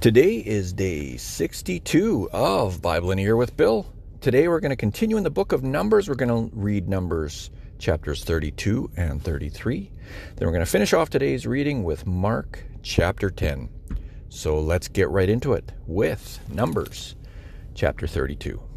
Today is day 62 of Bible in a Year with Bill. Today we're going to continue in the book of Numbers. We're going to read Numbers chapters 32 and 33. Then we're going to finish off today's reading with Mark chapter 10. So let's get right into it with Numbers chapter 32.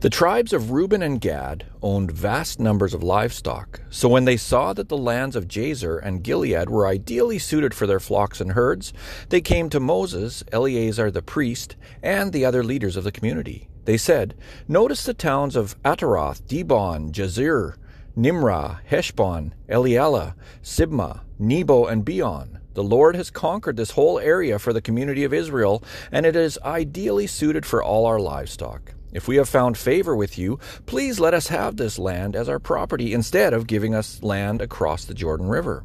The tribes of Reuben and Gad owned vast numbers of livestock, so when they saw that the lands of Jazer and Gilead were ideally suited for their flocks and herds, they came to Moses, Eleazar the priest, and the other leaders of the community. They said, Notice the towns of Ataroth, Dibon, Jazer, Nimrah, Heshbon, Elealeh, Sibmah, Nebo, and Beon. The Lord has conquered this whole area for the community of Israel, and it is ideally suited for all our livestock. If we have found favor with you, please let us have this land as our property instead of giving us land across the Jordan River.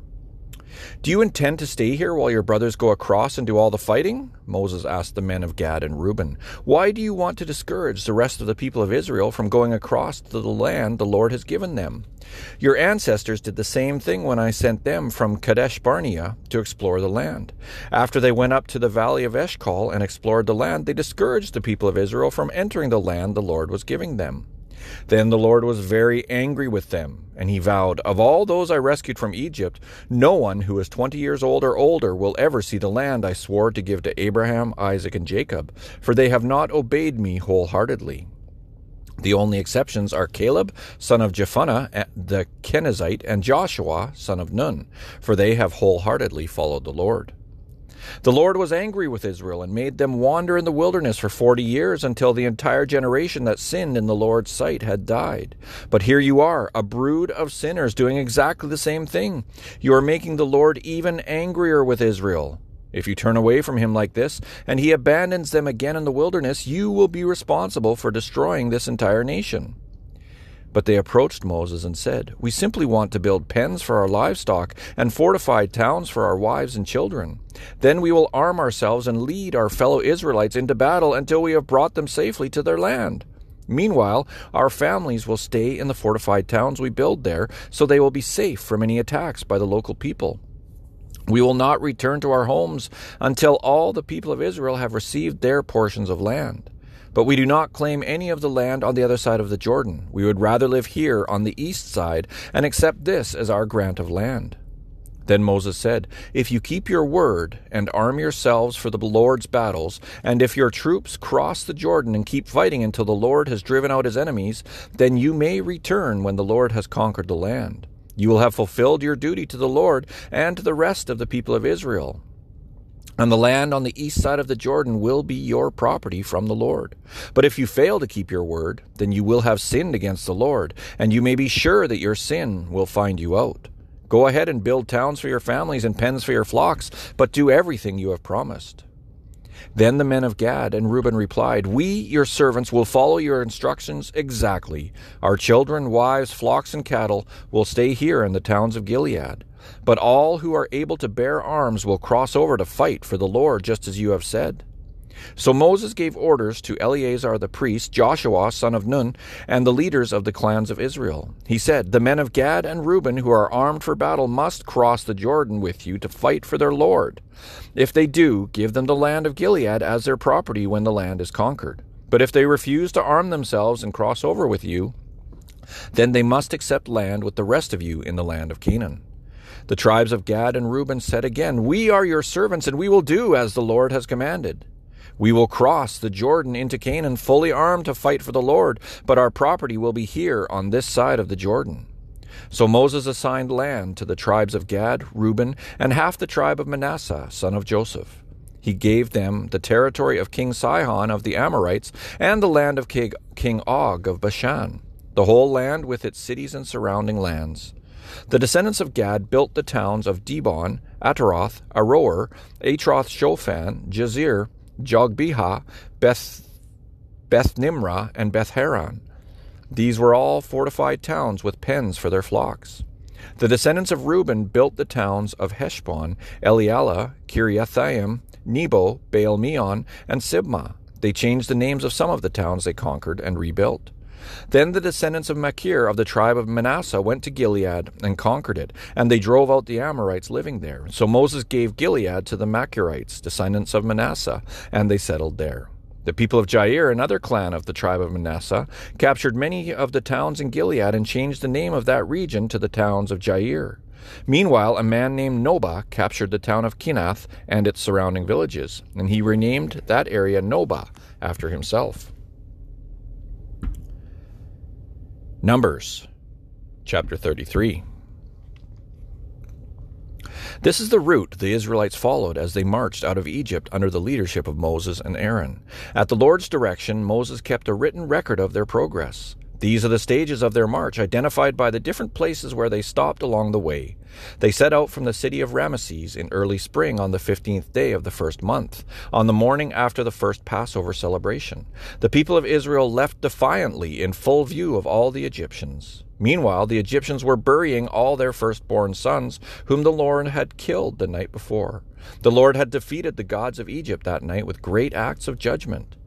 Do you intend to stay here while your brothers go across and do all the fighting? Moses asked the men of Gad and Reuben. Why do you want to discourage the rest of the people of Israel from going across to the land the Lord has given them? Your ancestors did the same thing when I sent them from Kadesh Barnea to explore the land. After they went up to the valley of Eshcol and explored the land, they discouraged the people of Israel from entering the land the Lord was giving them. Then the Lord was very angry with them, and he vowed, Of all those I rescued from Egypt, no one who is twenty years old or older will ever see the land I swore to give to Abraham, Isaac, and Jacob, for they have not obeyed me wholeheartedly. The only exceptions are Caleb, son of Jephunneh the Kenizzite, and Joshua, son of Nun, for they have wholeheartedly followed the Lord. The Lord was angry with Israel and made them wander in the wilderness for forty years until the entire generation that sinned in the Lord's sight had died. But here you are, a brood of sinners doing exactly the same thing. You are making the Lord even angrier with Israel. If you turn away from him like this, and he abandons them again in the wilderness, you will be responsible for destroying this entire nation. But they approached Moses and said, We simply want to build pens for our livestock and fortified towns for our wives and children. Then we will arm ourselves and lead our fellow Israelites into battle until we have brought them safely to their land. Meanwhile, our families will stay in the fortified towns we build there, so they will be safe from any attacks by the local people. We will not return to our homes until all the people of Israel have received their portions of land. But we do not claim any of the land on the other side of the Jordan. We would rather live here on the east side and accept this as our grant of land. Then Moses said, If you keep your word and arm yourselves for the Lord's battles, and if your troops cross the Jordan and keep fighting until the Lord has driven out his enemies, then you may return when the Lord has conquered the land. You will have fulfilled your duty to the Lord and to the rest of the people of Israel. And the land on the east side of the Jordan will be your property from the Lord. But if you fail to keep your word, then you will have sinned against the Lord, and you may be sure that your sin will find you out. Go ahead and build towns for your families and pens for your flocks, but do everything you have promised. Then the men of Gad and Reuben replied, We, your servants, will follow your instructions exactly. Our children, wives, flocks, and cattle will stay here in the towns of Gilead. But all who are able to bear arms will cross over to fight for the Lord, just as you have said. So Moses gave orders to Eleazar the priest, Joshua son of Nun, and the leaders of the clans of Israel. He said, The men of Gad and Reuben who are armed for battle must cross the Jordan with you to fight for their Lord. If they do, give them the land of Gilead as their property when the land is conquered. But if they refuse to arm themselves and cross over with you, then they must accept land with the rest of you in the land of Canaan. The tribes of Gad and Reuben said again, We are your servants, and we will do as the Lord has commanded. We will cross the Jordan into Canaan fully armed to fight for the Lord, but our property will be here on this side of the Jordan. So Moses assigned land to the tribes of Gad, Reuben, and half the tribe of Manasseh, son of Joseph. He gave them the territory of King Sihon of the Amorites and the land of King Og of Bashan, the whole land with its cities and surrounding lands. The descendants of Gad built the towns of Dibon, Ataroth, Aroer, Atroth Shophan, Jazer, Jogbehah, Beth, Beth and Beth Haran. These were all fortified towns with pens for their flocks. The descendants of Reuben built the towns of Heshbon, Elealeh, Kiriathaim, Nebo, Baal Meon, and Sibmah. They changed the names of some of the towns they conquered and rebuilt. Then the descendants of Machir of the tribe of Manasseh went to Gilead and conquered it, and they drove out the Amorites living there. So Moses gave Gilead to the Machirites, descendants of Manasseh, and they settled there. The people of Jair, another clan of the tribe of Manasseh, captured many of the towns in Gilead and changed the name of that region to the towns of Jair. Meanwhile, a man named Nobah captured the town of Kinath and its surrounding villages, and he renamed that area Nobah after himself. Numbers chapter 33. This is the route the Israelites followed as they marched out of Egypt under the leadership of Moses and Aaron. At the Lord's direction, Moses kept a written record of their progress. These are the stages of their march, identified by the different places where they stopped along the way. They set out from the city of Rameses in early spring on the fifteenth day of the first month, on the morning after the first Passover celebration. The people of Israel left defiantly in full view of all the Egyptians. Meanwhile, the Egyptians were burying all their firstborn sons, whom the Lord had killed the night before. The Lord had defeated the gods of Egypt that night with great acts of judgment.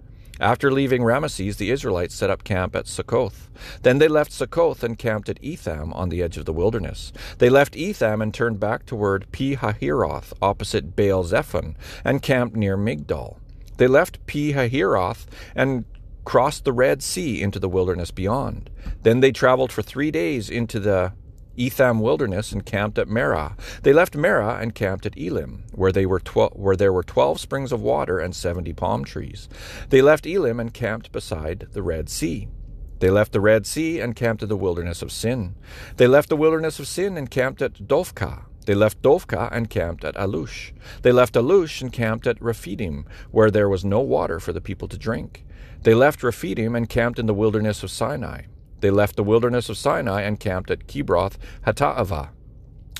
After leaving Rameses, the Israelites set up camp at Succoth. Then they left Succoth and camped at Etham on the edge of the wilderness. They left Etham and turned back toward Pi Hahiroth, opposite Baal Zephon, and camped near Migdol. They left Pi Hahiroth and crossed the Red Sea into the wilderness beyond. Then they traveled for three days into the Etham wilderness and camped at Marah. They left Marah and camped at Elim, where, they were where there were twelve springs of water and seventy palm trees. They left Elim and camped beside the Red Sea. They left the Red Sea and camped in the wilderness of Sin. They left the wilderness of Sin and camped at Dophkah. They left Dophkah and camped at Alush. They left Alush and camped at Rephidim, where there was no water for the people to drink. They left Rephidim and camped in the wilderness of Sinai. They left the wilderness of Sinai and camped at Kibroth Hattaavah.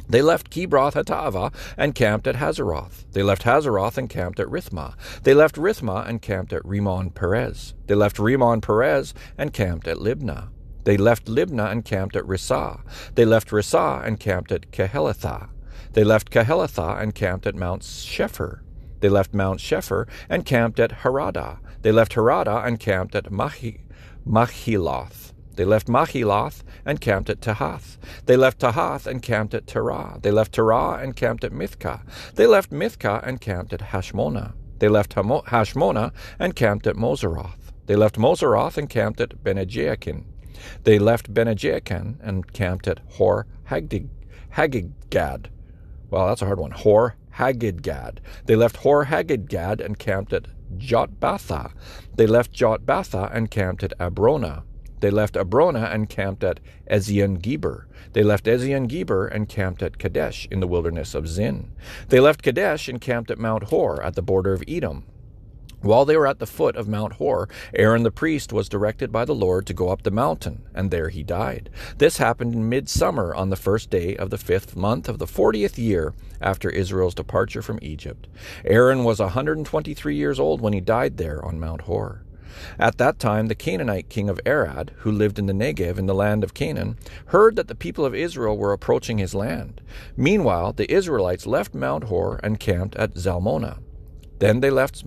They left Kibroth Hattaavah and camped at Hazeroth. They left Hazeroth and camped at Rithmah. They left Rithmah and camped at Rimmon Perez. They left Rimmon Perez and camped at Libnah. They left Libnah and camped at Rissah. They left Rissah and camped at Kehelathah. They left Kehelathah and camped at Mount Shepher. They left Mount Shepher and camped at Haradah. They left Haradah and camped at Mahi- Makheloth. They left Makheloth and camped at Tahath. They left Tahath and camped at Terah. They left Terah and camped at Mithcah. They left Mithcah and camped at Hashmonah. They left Hashmonah and camped at Moseroth. They left Moseroth and camped at Bene Jaakan. They left Bene Jaakan and camped at Hor Haggidgad. Well, that's a hard one. Hor Haggidgad. They left Hor Haggidgad and camped at Jotbathah. They left Jotbathah and camped at Abronah. They left Abronah and camped at Ezion Geber. They left Ezion Geber and camped at Kadesh in the wilderness of Zin. They left Kadesh and camped at Mount Hor at the border of Edom. While they were at the foot of Mount Hor, Aaron the priest was directed by the Lord to go up the mountain, and there he died. This happened in midsummer on the first day of the fifth month of the fortieth year after Israel's departure from Egypt. Aaron was a 123 years old when he died there on Mount Hor. At that time, the Canaanite king of Arad, who lived in the Negev in the land of Canaan, heard that the people of Israel were approaching his land. Meanwhile, the Israelites left Mount Hor and camped at Zalmonah. Then they left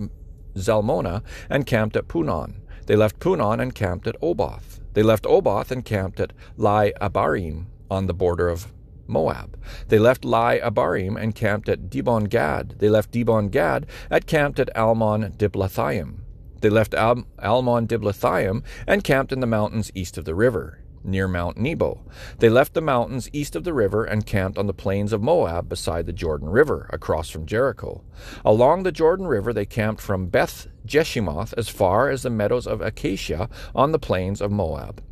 Zalmonah and camped at Punon. They left Punon and camped at Oboth. They left Oboth and camped at Iye Abarim on the border of Moab. They left Iye Abarim and camped at Dibon Gad. They left Dibon Gad and camped at Almon Diblathaim. They left Al- Almon Diblathaim and camped in the mountains east of the river, near Mount Nebo. They left the mountains east of the river and camped on the plains of Moab beside the Jordan River, across from Jericho. Along the Jordan River they camped from Beth Jeshimoth as far as the meadows of Acacia on the plains of Moab.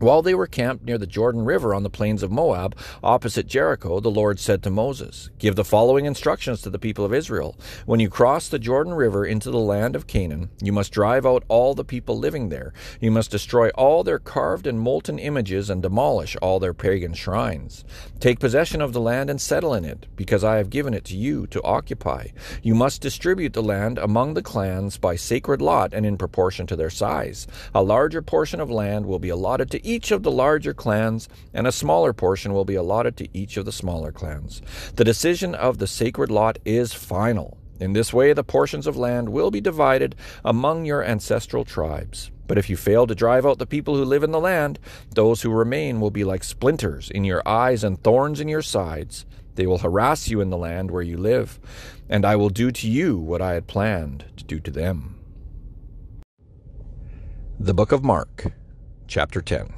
While they were camped near the Jordan River on the plains of Moab, opposite Jericho, the Lord said to Moses, Give the following instructions to the people of Israel. When you cross the Jordan River into the land of Canaan, you must drive out all the people living there. You must destroy all their carved and molten images and demolish all their pagan shrines. Take possession of the land and settle in it, because I have given it to you to occupy. You must distribute the land among the clans by sacred lot and in proportion to their size. A larger portion of land will be allotted to each of the larger clans, and a smaller portion will be allotted to each of the smaller clans. The decision of the sacred lot is final. In this way, the portions of land will be divided among your ancestral tribes. But if you fail to drive out the people who live in the land, those who remain will be like splinters in your eyes and thorns in your sides. They will harass you in the land where you live, and I will do to you what I had planned to do to them. The Book of Mark, Chapter 10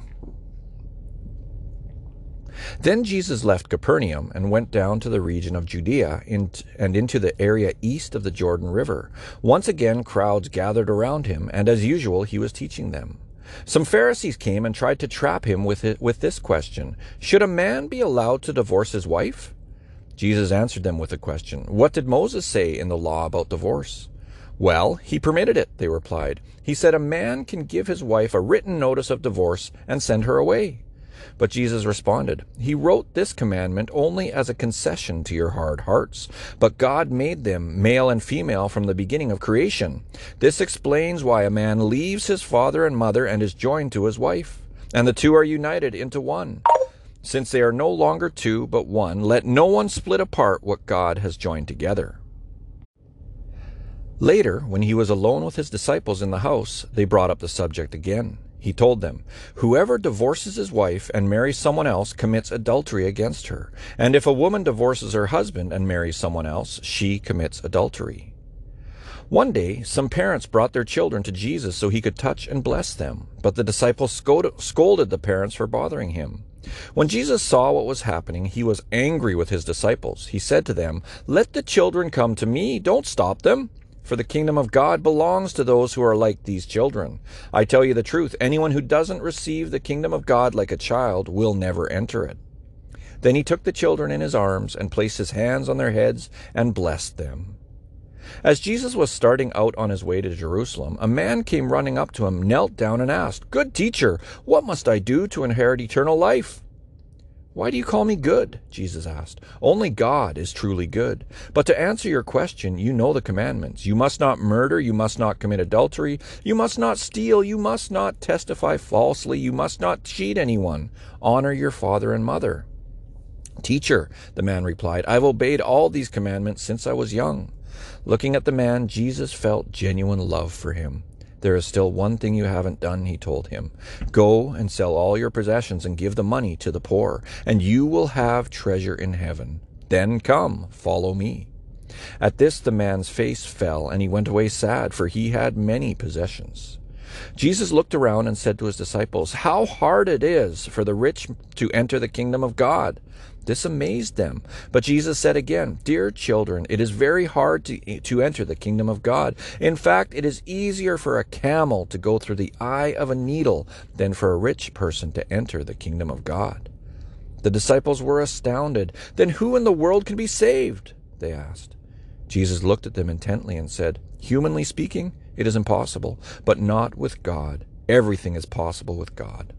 Then Jesus left Capernaum and went down to the region of Judea and into the area east of the Jordan River. Once again, crowds gathered around him, and as usual, he was teaching them. Some Pharisees came and tried to trap him with, it, with this question Should a man be allowed to divorce his wife? Jesus answered them with a question What did Moses say in the law about divorce? Well, he permitted it, they replied. He said a man can give his wife a written notice of divorce and send her away. But Jesus responded, He wrote this commandment only as a concession to your hard hearts. But God made them male and female from the beginning of creation. This explains why a man leaves his father and mother and is joined to his wife, and the two are united into one. Since they are no longer two, but one, let no one split apart what God has joined together. Later, when he was alone with his disciples in the house, they brought up the subject again. He told them, Whoever divorces his wife and marries someone else commits adultery against her. And if a woman divorces her husband and marries someone else, she commits adultery. One day, some parents brought their children to Jesus so he could touch and bless them. But the disciples scolded the parents for bothering him. When Jesus saw what was happening, he was angry with his disciples. He said to them, Let the children come to me, don't stop them for the kingdom of God belongs to those who are like these children. I tell you the truth, anyone who doesn't receive the kingdom of God like a child will never enter it. Then he took the children in his arms and placed his hands on their heads and blessed them. As Jesus was starting out on his way to Jerusalem, a man came running up to him, knelt down, and asked, Good teacher, what must I do to inherit eternal life? Why do you call me good? Jesus asked. Only God is truly good. But to answer your question, you know the commandments. You must not murder. You must not commit adultery. You must not steal. You must not testify falsely. You must not cheat anyone. Honor your father and mother. Teacher, the man replied, I've obeyed all these commandments since I was young. Looking at the man, Jesus felt genuine love for him. There is still one thing you haven't done, he told him. Go and sell all your possessions and give the money to the poor, and you will have treasure in heaven. Then come, follow me. At this the man's face fell, and he went away sad, for he had many possessions. Jesus looked around and said to his disciples, How hard it is for the rich to enter the kingdom of God. This amazed them. But Jesus said again, Dear children, it is very hard to, to enter the kingdom of God. In fact, it is easier for a camel to go through the eye of a needle than for a rich person to enter the kingdom of God. The disciples were astounded. Then who in the world can be saved? They asked. Jesus looked at them intently and said, Humanly speaking, it is impossible, but not with God. Everything is possible with God.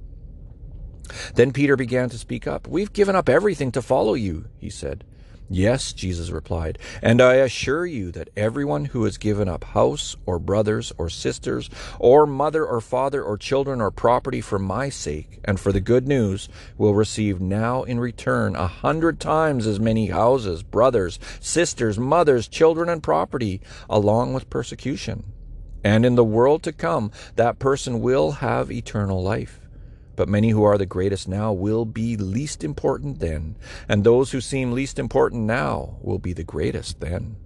Then Peter began to speak up. We've given up everything to follow you, he said. Yes, Jesus replied, and I assure you that everyone who has given up house or brothers or sisters or mother or father or children or property for my sake and for the good news will receive now in return a hundred times as many houses, brothers, sisters, mothers, children, and property, along with persecution. And in the world to come, that person will have eternal life. But many who are the greatest now will be least important then, and those who seem least important now will be the greatest then.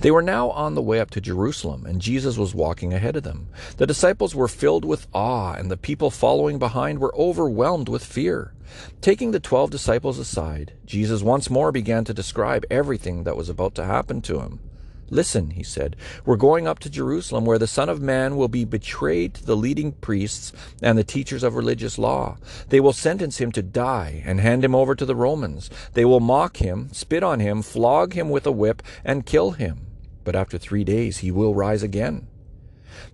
They were now on the way up to Jerusalem, and Jesus was walking ahead of them. The disciples were filled with awe, and the people following behind were overwhelmed with fear. Taking the twelve disciples aside, Jesus once more began to describe everything that was about to happen to him. Listen, he said, we're going up to Jerusalem where the Son of Man will be betrayed to the leading priests and the teachers of religious law. They will sentence him to die and hand him over to the Romans. They will mock him, spit on him, flog him with a whip, and kill him. But after three days he will rise again.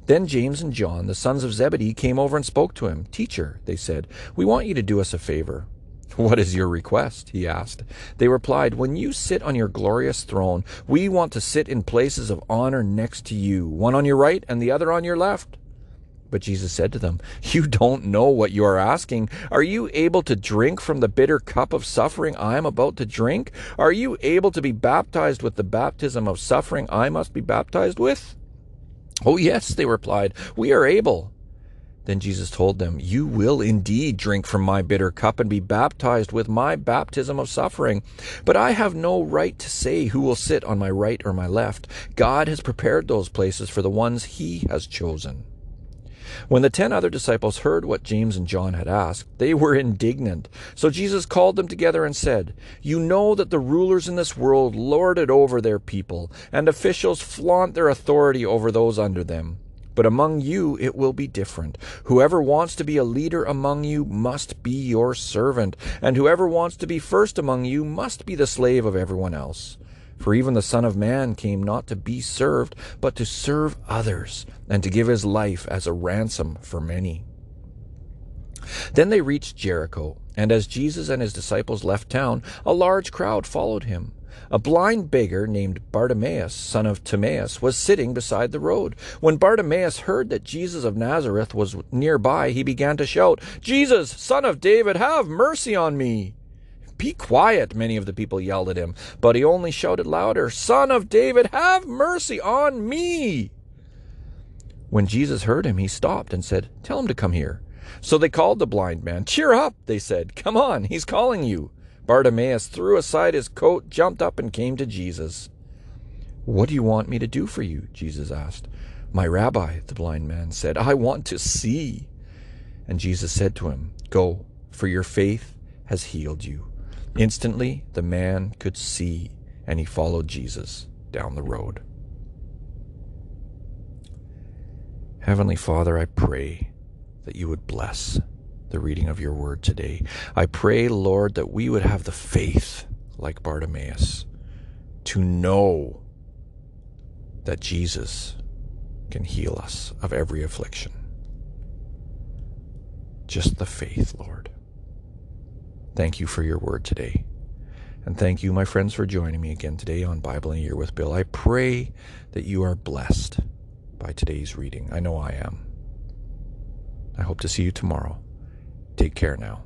Then James and John, the sons of Zebedee, came over and spoke to him. Teacher, they said, we want you to do us a favor. What is your request? he asked. They replied, When you sit on your glorious throne, we want to sit in places of honor next to you, one on your right and the other on your left. But Jesus said to them, You don't know what you are asking. Are you able to drink from the bitter cup of suffering I am about to drink? Are you able to be baptized with the baptism of suffering I must be baptized with? Oh, yes, they replied, We are able. Then Jesus told them, You will indeed drink from my bitter cup and be baptized with my baptism of suffering. But I have no right to say who will sit on my right or my left. God has prepared those places for the ones he has chosen. When the ten other disciples heard what James and John had asked, they were indignant. So Jesus called them together and said, You know that the rulers in this world lord it over their people, and officials flaunt their authority over those under them. But among you it will be different. Whoever wants to be a leader among you must be your servant, and whoever wants to be first among you must be the slave of everyone else. For even the Son of Man came not to be served, but to serve others, and to give his life as a ransom for many. Then they reached Jericho, and as Jesus and his disciples left town, a large crowd followed him. A blind beggar named Bartimaeus, son of Timaeus, was sitting beside the road. When Bartimaeus heard that Jesus of Nazareth was nearby, he began to shout, Jesus, son of David, have mercy on me. Be quiet, many of the people yelled at him, but he only shouted louder, Son of David, have mercy on me. When Jesus heard him, he stopped and said, Tell him to come here. So they called the blind man. Cheer up, they said. Come on, he's calling you. Bartimaeus threw aside his coat, jumped up, and came to Jesus. What do you want me to do for you? Jesus asked. My rabbi, the blind man said, I want to see. And Jesus said to him, Go, for your faith has healed you. Instantly the man could see, and he followed Jesus down the road. Heavenly Father, I pray that you would bless the reading of your word today. I pray, Lord, that we would have the faith, like Bartimaeus, to know that Jesus can heal us of every affliction. Just the faith, Lord. Thank you for your word today. And thank you, my friends, for joining me again today on Bible in a Year with Bill. I pray that you are blessed by today's reading. I know I am. I hope to see you tomorrow. Take care now.